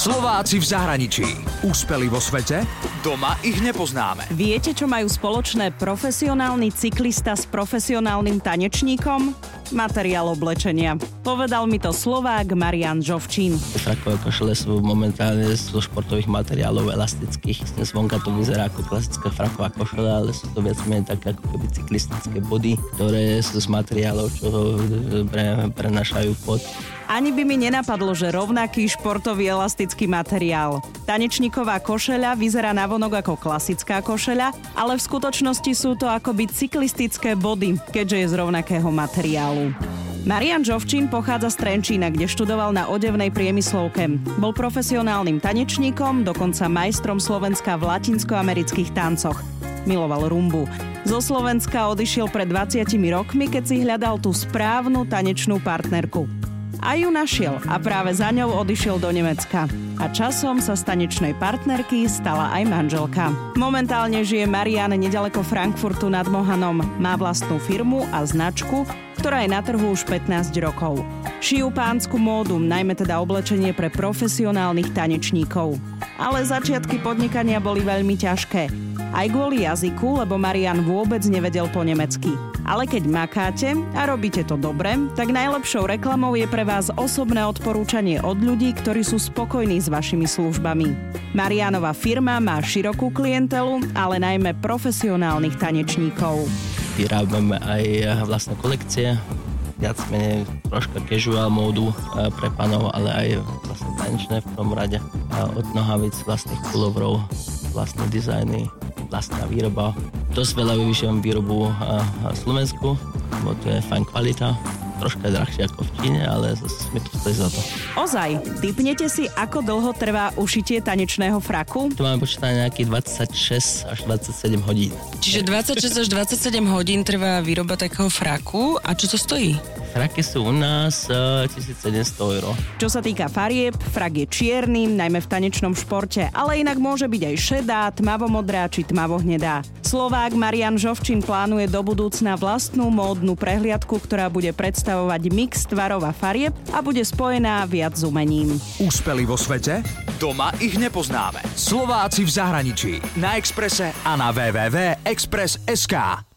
Slováci v zahraničí. Úspeli vo svete? Doma ich nepoznáme. Viete, čo majú spoločné profesionálny cyklista s profesionálnym tanečníkom? Materiál oblečenia. Povedal mi to Slovák Marian Žovčín. Frakové košele sú momentálne zo športových materiálov elastických. Zvonka to vyzerá ako klasická fraková košela, ale sú to viac menej také ako keby cyklistické body, ktoré sú z materiálov, čo pre, prenašajú pod ani by mi nenapadlo, že rovnaký športový elastický materiál. Tanečníková košeľa vyzerá navonok ako klasická košeľa, ale v skutočnosti sú to akoby cyklistické body, keďže je z rovnakého materiálu. Marian Žovčín pochádza z Trenčína, kde študoval na odevnej priemyslovke. Bol profesionálnym tanečníkom, dokonca majstrom Slovenska v latinskoamerických tancoch. Miloval rumbu. Zo Slovenska odišiel pred 20 rokmi, keď si hľadal tú správnu tanečnú partnerku. A ju našiel a práve za ňou odišiel do Nemecka. A časom sa stanečnej partnerky stala aj manželka. Momentálne žije Marian nedaleko Frankfurtu nad Mohanom. Má vlastnú firmu a značku, ktorá je na trhu už 15 rokov. Šijú pánsku módu, najmä teda oblečenie pre profesionálnych tanečníkov. Ale začiatky podnikania boli veľmi ťažké. Aj kvôli jazyku, lebo Marian vôbec nevedel po nemecky. Ale keď makáte a robíte to dobre, tak najlepšou reklamou je pre vás osobné odporúčanie od ľudí, ktorí sú spokojní s vašimi službami. Marianova firma má širokú klientelu, ale najmä profesionálnych tanečníkov. Vyrábame aj vlastné kolekcie, viac menej troška casual módu eh, pre panov, ale aj vlastne tanečné v tom rade. Od nohavic vlastných pulovrov, vlastné dizajny, vlastná výroba. Dosť veľa vyvyšujem výrobu v Slovensku, bo to je fajn kvalita troška drahšie ako v Číne, ale mi to stojí za to. Ozaj, typnete si, ako dlho trvá ušitie tanečného fraku? Tu máme počítané nejakých 26 až 27 hodín. Čiže 26 až 27 hodín trvá výroba takého fraku a čo to stojí? Fraky sú u nás uh, eh, 1700 eur. Čo sa týka farieb, frak je čierny, najmä v tanečnom športe, ale inak môže byť aj šedá, tmavomodrá či tmavohnedá. Slovák Marian Žovčin plánuje do budúcna vlastnú módnu prehliadku, ktorá bude predstavovať mix tvarov a farieb a bude spojená viac s umením. Úspeli vo svete? Doma ich nepoznáme. Slováci v zahraničí. Na Exprese a na www.express.sk.